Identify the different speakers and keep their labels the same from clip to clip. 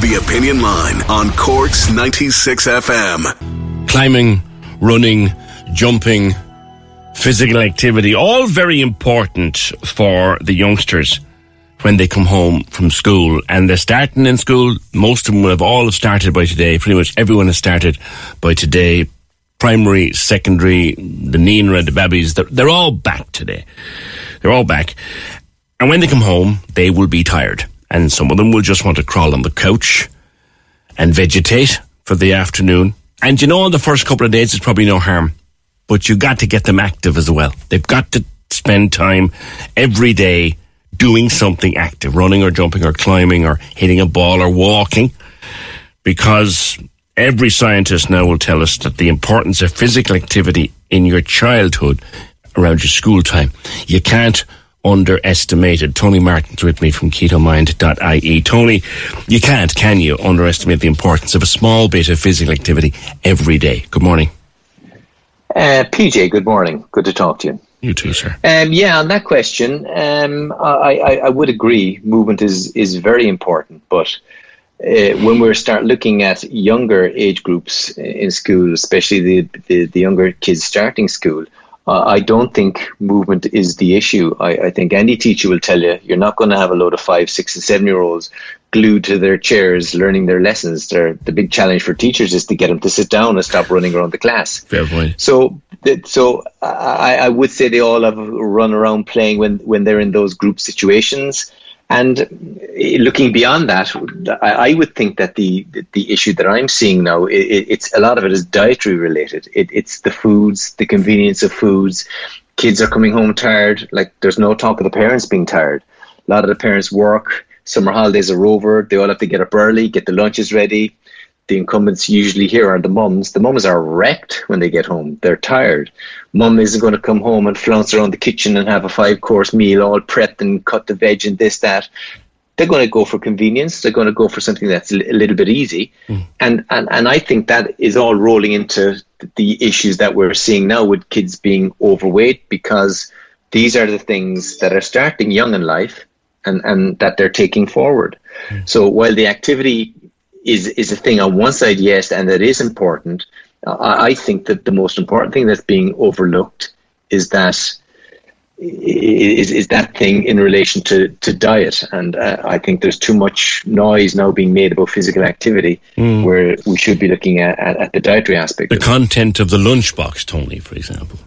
Speaker 1: The Opinion Line on Cork's 96 FM.
Speaker 2: climbing, running, jumping, physical activity, all very important for the youngsters when they come home from school. And they're starting in school. Most of them will have all have started by today. Pretty much everyone has started by today. Primary, secondary, the Nina the babies, they're, they're all back today. They're all back. And when they come home, they will be tired. And some of them will just want to crawl on the couch and vegetate for the afternoon. And you know, on the first couple of days, it's probably no harm, but you got to get them active as well. They've got to spend time every day doing something active, running or jumping or climbing or hitting a ball or walking, because every scientist now will tell us that the importance of physical activity in your childhood around your school time. You can't underestimate it. Tony Martin's with me from ketomind.ie. Tony, you can't, can you, underestimate the importance of a small bit of physical activity every day? Good morning.
Speaker 3: Uh, PJ, good morning. Good to talk to you.
Speaker 2: You too, sir.
Speaker 3: Um, yeah, on that question, um, I, I, I would agree. Movement is is very important, but uh, when we start looking at younger age groups in school, especially the the, the younger kids starting school, uh, I don't think movement is the issue. I, I think any teacher will tell you you're not going to have a load of five, six, and seven year olds glued to their chairs learning their lessons. They're, the big challenge for teachers is to get them to sit down and stop running around the class.
Speaker 2: Fair point.
Speaker 3: So, so I, I would say they all have run around playing when, when they're in those group situations. And looking beyond that, I, I would think that the the issue that I'm seeing now, it, it's a lot of it is dietary related. It, it's the foods, the convenience of foods. Kids are coming home tired. Like there's no talk of the parents being tired. A lot of the parents work. Summer holidays are over. They all have to get up early, get the lunches ready the incumbents usually here are the mums. The mums are wrecked when they get home. They're tired. Mum isn't going to come home and flounce around the kitchen and have a five course meal all prepped and cut the veg and this, that. They're going to go for convenience. They're going to go for something that's a little bit easy. Mm. And, and, and I think that is all rolling into the issues that we're seeing now with kids being overweight because these are the things that are starting young in life and, and that they're taking forward. Mm. So while the activity is is a thing on one side, yes, and that is important. Uh, I think that the most important thing that's being overlooked is that is, is that thing in relation to, to diet. And uh, I think there's too much noise now being made about physical activity mm. where we should be looking at, at, at the dietary aspect.
Speaker 2: The content of the lunchbox, Tony, for example.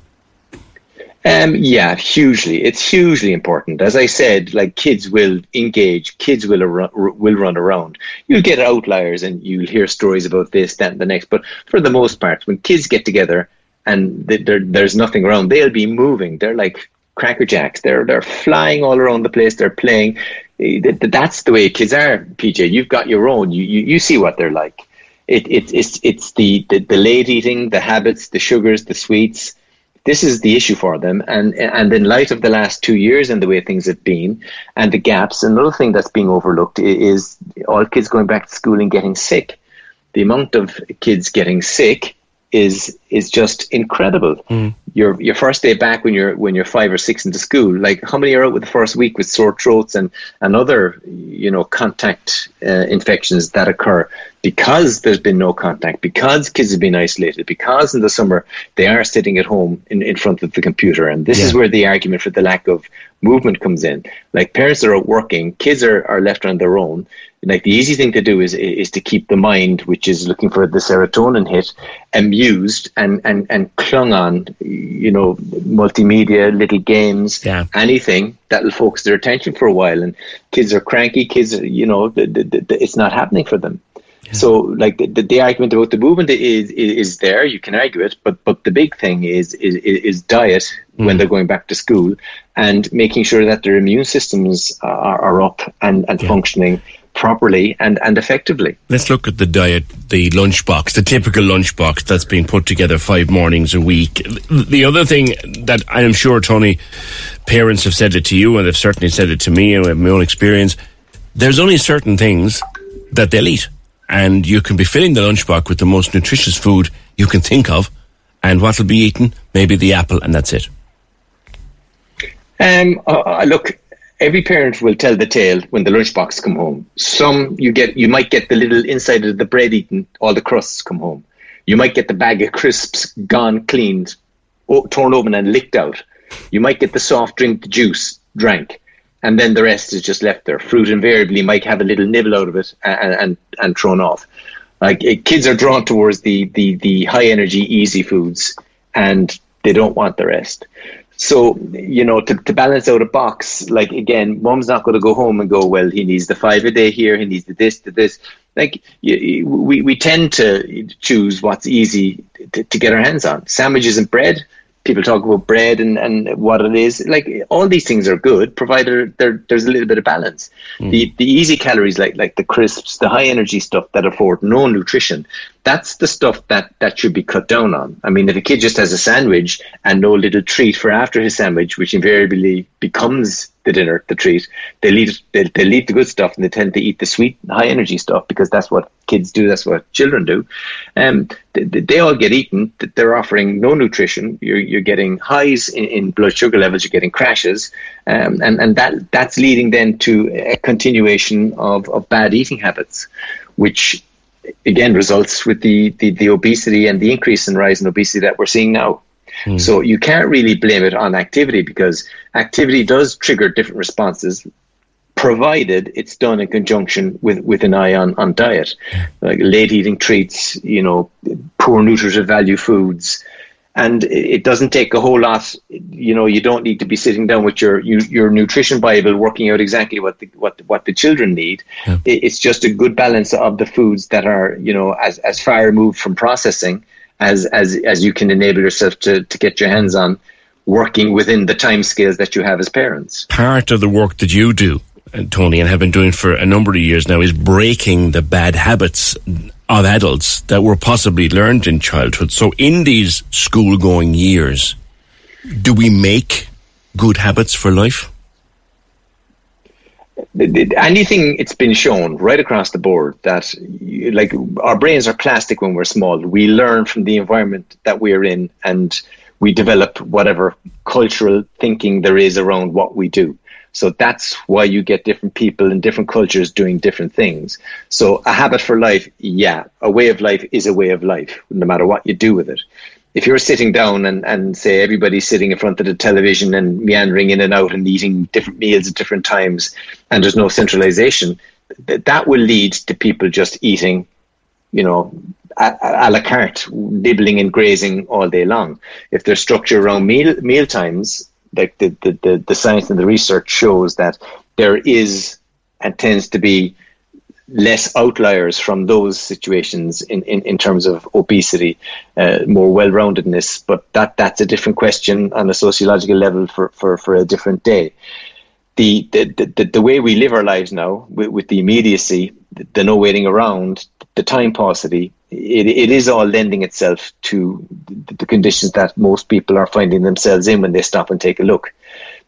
Speaker 3: Um, yeah, hugely. It's hugely important. As I said, like kids will engage, kids will ar- will run around. You'll get outliers, and you'll hear stories about this, that, and the next. But for the most part, when kids get together and there's nothing around, they'll be moving. They're like crackerjacks. They're they're flying all around the place. They're playing. That's the way kids are. PJ, you've got your own. You you, you see what they're like. It, it it's it's the, the the late eating, the habits, the sugars, the sweets this is the issue for them. And and in light of the last two years and the way things have been and the gaps, another thing that's being overlooked is all kids going back to school and getting sick. The amount of kids getting sick is is just incredible. Mm. Your your first day back when you're when you're five or six into school, like how many are out with the first week with sore throats and and other you know contact uh, infections that occur because there's been no contact, because kids have been isolated, because in the summer they are sitting at home in, in front of the computer. And this yeah. is where the argument for the lack of movement comes in. Like parents are out working, kids are, are left on their own. Like the easy thing to do is is to keep the mind, which is looking for the serotonin hit, amused and and and clung on, you know, multimedia, little games, yeah. anything that will focus their attention for a while. And kids are cranky. Kids, you know, it's not happening for them. So, like the, the, the, argument about the movement is, is, is there. You can argue it, but but the big thing is is, is diet mm. when they're going back to school and making sure that their immune systems are, are up and, and yeah. functioning properly and, and effectively.
Speaker 2: Let's look at the diet, the lunchbox, the typical lunchbox that's being put together five mornings a week. The other thing that I am sure, Tony, parents have said it to you, and they've certainly said it to me, and my own experience. There's only certain things that they'll eat and you can be filling the lunchbox with the most nutritious food you can think of, and what'll be eaten, maybe the apple, and that's it.
Speaker 3: Um, uh, uh, look, every parent will tell the tale when the lunchbox come home. Some you get, you might get the little inside of the bread eaten, all the crusts come home. You might get the bag of crisps gone, cleaned, torn open and licked out. You might get the soft drink, the juice drank and then the rest is just left there. Fruit invariably might have a little nibble out of it and and, and thrown off. Like it, kids are drawn towards the, the the high energy easy foods, and they don't want the rest. So you know to, to balance out a box, like again, mom's not going to go home and go, well, he needs the five a day here, he needs the this, the this. Like we we tend to choose what's easy to, to get our hands on. Sandwiches and bread people talk about bread and, and what it is. Like all these things are good, provided there, there's a little bit of balance. Mm. The the easy calories, like like the crisps, the high energy stuff that afford no nutrition, that's the stuff that that should be cut down on. I mean, if a kid just has a sandwich and no little treat for after his sandwich, which invariably becomes the dinner, the treat. They leave they, they eat the good stuff and they tend to eat the sweet, high energy stuff because that's what kids do. That's what children do. Um, they, they all get eaten. They're offering no nutrition. You're you're getting highs in, in blood sugar levels. You're getting crashes, um, and and that that's leading then to a continuation of of bad eating habits, which again results with the, the, the obesity and the increase in rise in obesity that we're seeing now. Mm. So you can't really blame it on activity because activity does trigger different responses provided it's done in conjunction with, with an eye on, on diet, like late eating treats, you know, poor nutritive value foods. And it doesn't take a whole lot. You know, you don't need to be sitting down with your your nutrition bible, working out exactly what the what what the children need. Yeah. It's just a good balance of the foods that are, you know, as as far removed from processing as as as you can enable yourself to to get your hands on working within the time scales that you have as parents.
Speaker 2: Part of the work that you do, uh, Tony, and have been doing for a number of years now, is breaking the bad habits of adults that were possibly learned in childhood. So, in these school going years, do we make good habits for life?
Speaker 3: anything it's been shown right across the board that like our brains are plastic when we're small we learn from the environment that we're in and we develop whatever cultural thinking there is around what we do so that's why you get different people in different cultures doing different things so a habit for life yeah a way of life is a way of life no matter what you do with it if you're sitting down and, and say everybody's sitting in front of the television and meandering in and out and eating different meals at different times and there's no centralization, th- that will lead to people just eating, you know, a, a la carte, nibbling and grazing all day long. If there's structure around meal meal times, like the, the, the, the science and the research shows that there is and tends to be less outliers from those situations in, in, in terms of obesity, uh, more well-roundedness. But that that's a different question on a sociological level for, for, for a different day. The, the, the, the way we live our lives now, with, with the immediacy, the, the, no waiting around, the time paucity, it, it is all lending itself to the conditions that most people are finding themselves in when they stop and take a look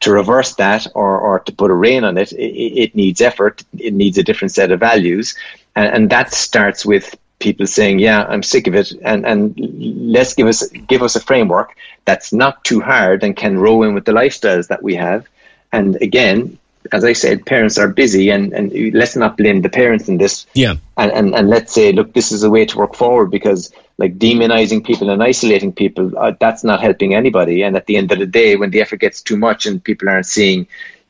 Speaker 3: to reverse that or, or to put a rein on it, it, it needs effort. It needs a different set of values. And, and that starts with people saying, "Yeah, I'm sick of it," and and let's give us give us a framework that's not too hard and can roll in with the lifestyles that we have. And again, as I said, parents are busy, and, and let's not blame the parents in this.
Speaker 2: Yeah.
Speaker 3: And, and and let's say, look, this is a way to work forward because like demonizing people and isolating people, uh, that's not helping anybody. And at the end of the day, when the effort gets too much and people aren't seeing,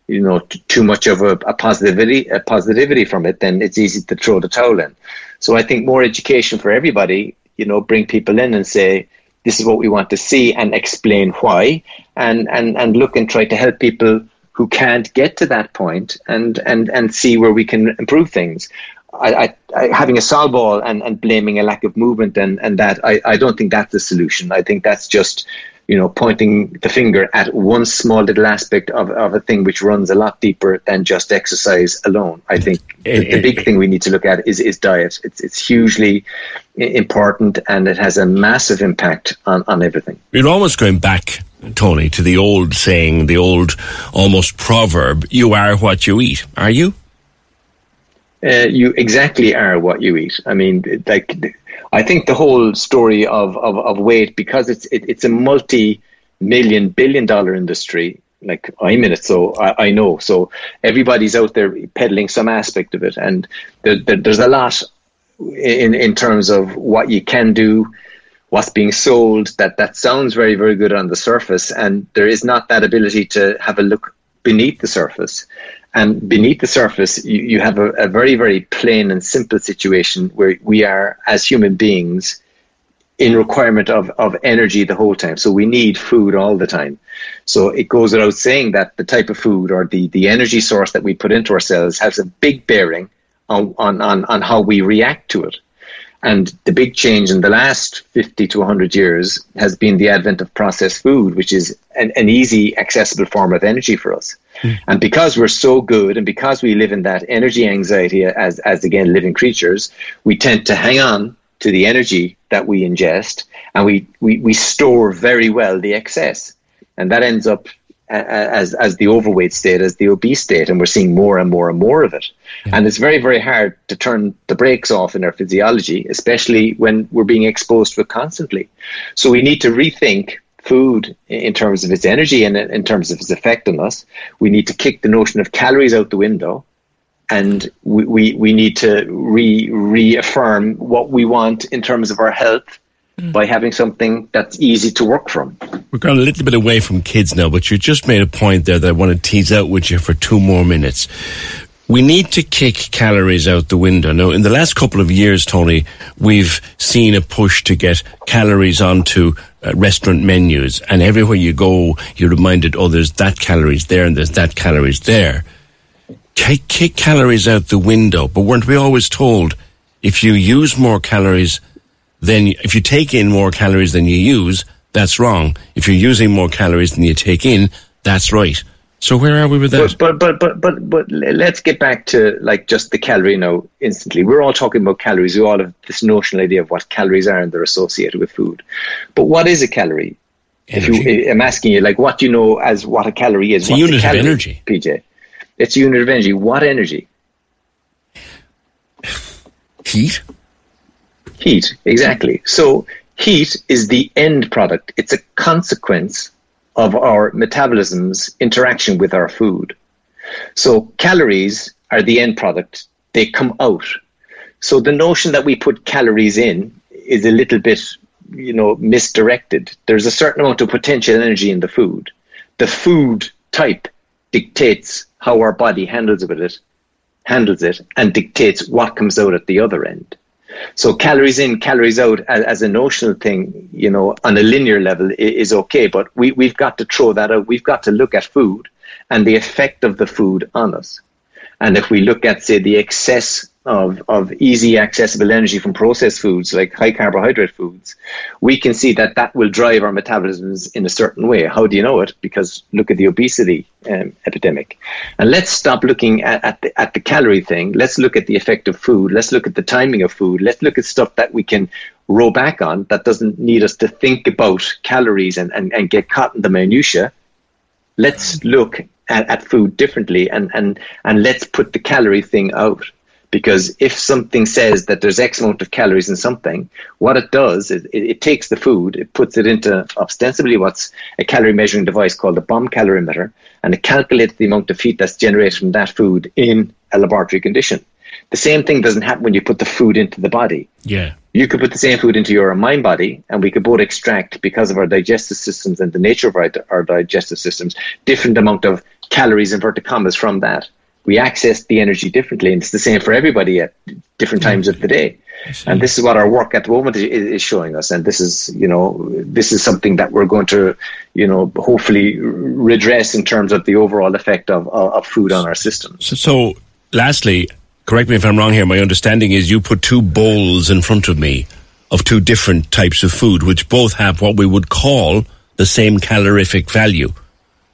Speaker 3: you know, t- too much of a, a positivity, a positivity from it, then it's easy to throw the towel in. So I think more education for everybody, you know, bring people in and say, this is what we want to see and explain why and and and look and try to help people who can't get to that point and and and see where we can improve things I, I, I, having a solve ball and, and blaming a lack of movement and, and that I, I don't think that's the solution. I think that's just you know pointing the finger at one small little aspect of, of a thing which runs a lot deeper than just exercise alone. I think the, the big thing we need to look at is, is diet. It's it's hugely important and it has a massive impact on, on everything.
Speaker 2: You're almost going back Tony, to the old saying, the old almost proverb, you are what you eat. Are you?
Speaker 3: Uh, you exactly are what you eat. I mean, like, I think the whole story of, of, of weight, because it's it, it's a multi million billion dollar industry. Like I'm in it, so I, I, know. So everybody's out there peddling some aspect of it, and there, there, there's a lot in in terms of what you can do, what's being sold that that sounds very very good on the surface and there is not that ability to have a look beneath the surface and beneath the surface you, you have a, a very very plain and simple situation where we are as human beings in requirement of, of energy the whole time. So we need food all the time. So it goes without saying that the type of food or the, the energy source that we put into ourselves has a big bearing on, on, on, on how we react to it. And the big change in the last 50 to 100 years has been the advent of processed food, which is an, an easy, accessible form of energy for us. Mm. And because we're so good and because we live in that energy anxiety as, as again, living creatures, we tend to hang on to the energy that we ingest and we, we, we store very well the excess. And that ends up as as the overweight state, as the obese state, and we're seeing more and more and more of it. Yeah. And it's very very hard to turn the brakes off in our physiology, especially when we're being exposed to it constantly. So we need to rethink food in terms of its energy and in terms of its effect on us. We need to kick the notion of calories out the window. And we, we, we need to re, reaffirm what we want in terms of our health mm. by having something that's easy to work from.
Speaker 2: We're going a little bit away from kids now, but you just made a point there that I want to tease out with you for two more minutes. We need to kick calories out the window. Now, in the last couple of years, Tony, we've seen a push to get calories onto uh, restaurant menus, and everywhere you go, you're reminded, oh, there's that calories there and there's that calories there. Kick, kick calories out the window, but weren't we always told if you use more calories then if you take in more calories than you use, that's wrong. If you're using more calories than you take in, that's right. So where are we with that?
Speaker 3: But but but but but, let's get back to like just the calorie now instantly. We're all talking about calories. We all have this notional idea of what calories are and they're associated with food. But what is a calorie? Energy. If you, I'm asking you, like, what do you know as what a calorie is?
Speaker 2: It's What's a unit a calorie, of energy,
Speaker 3: PJ. It's a unit of energy. What energy?
Speaker 2: Heat.
Speaker 3: Heat, exactly. So heat is the end product. It's a consequence of our metabolism's interaction with our food. So calories are the end product. They come out. So the notion that we put calories in is a little bit, you know, misdirected. There's a certain amount of potential energy in the food. The food type dictates how our body handles it, handles it, and dictates what comes out at the other end. So calories in, calories out as, as, a notional thing, you know, on a linear level is, okay, but we, we've got to throw that out. We've got to look at food and the effect of the food on us. And if we look at, say, the excess of, of easy accessible energy from processed foods like high carbohydrate foods, we can see that that will drive our metabolisms in a certain way. How do you know it? Because look at the obesity um, epidemic. And let's stop looking at, at, the, at the calorie thing. Let's look at the effect of food. Let's look at the timing of food. Let's look at stuff that we can roll back on that doesn't need us to think about calories and, and, and get caught in the minutiae. Let's look at, at food differently and, and, and let's put the calorie thing out Because if something says that there's X amount of calories in something, what it does is it, it takes the food, it puts it into ostensibly what's a calorie measuring device called a bomb calorimeter, and it calculates the amount of heat that's generated from that food in a laboratory condition. The same thing doesn't happen when you put the food into the body.
Speaker 2: Yeah.
Speaker 3: You could put the same food into your mind body, and we could both extract, because of our digestive systems and the nature of our, our digestive systems, different amount of calories, inverted commas, from that. We access the energy differently, and it's the same for everybody at different times of the day. And this is what our work at the moment is, showing us. And this is, you know, this is something that we're going to, you know, hopefully redress in terms of the overall effect of, of, food on our systems.
Speaker 2: So, so, lastly, correct me if I'm wrong here, my understanding is you put two bowls in front of me of two different types of food, which both have what we would call the same calorific value.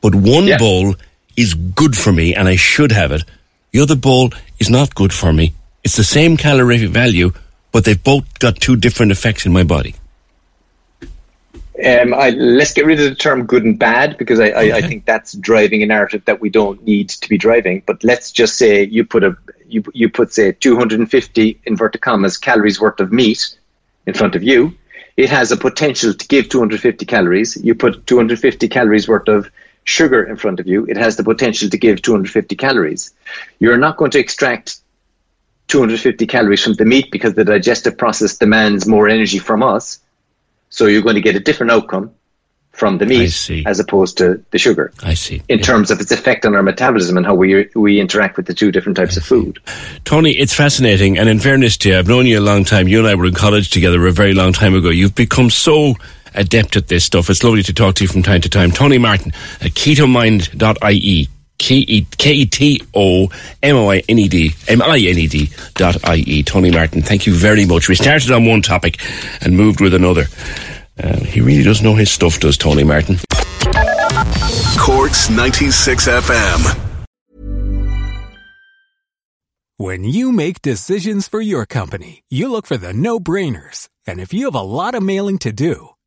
Speaker 2: But one
Speaker 3: Yeah.
Speaker 2: bowl is good for me and I should have it. The other bowl is not good for me. It's the same calorific value, but they've both got two different effects in my body.
Speaker 3: Um, I, let's get rid of the term good and bad because I, I, I think that's driving a narrative that we don't need to be driving. But let's just say you put a you, you put say 250 inverted commas calories worth of meat in front of you. It has a potential to give 250 calories. You put 250 calories worth of sugar in front of you. It has the potential to give 250 calories. You're not going to extract 250 calories from the meat because the digestive process demands more energy from us. So you're going to get a different outcome from the meat as opposed to the sugar
Speaker 2: I see.
Speaker 3: in
Speaker 2: Yeah.
Speaker 3: terms of its effect on our metabolism and how we we interact with the two different types of food.
Speaker 2: Tony, it's fascinating. And in fairness to you, I've known you a long time. You and I were in college together a very long time ago. You've become so adept at this stuff. It's lovely to talk to you from time to time. Tony Martin at ketomind.ie. E, K-E-T-O-M-O-I-N-E-D, M-I-N-E-D dot I-E. Tony Martin, thank you very much. We started on one topic and moved with another. Uh, he really does know his stuff, does Tony Martin?
Speaker 1: Cork's 96 FM.
Speaker 4: When you make decisions for your company, you look for the no brainers. And if you have a lot of mailing to do,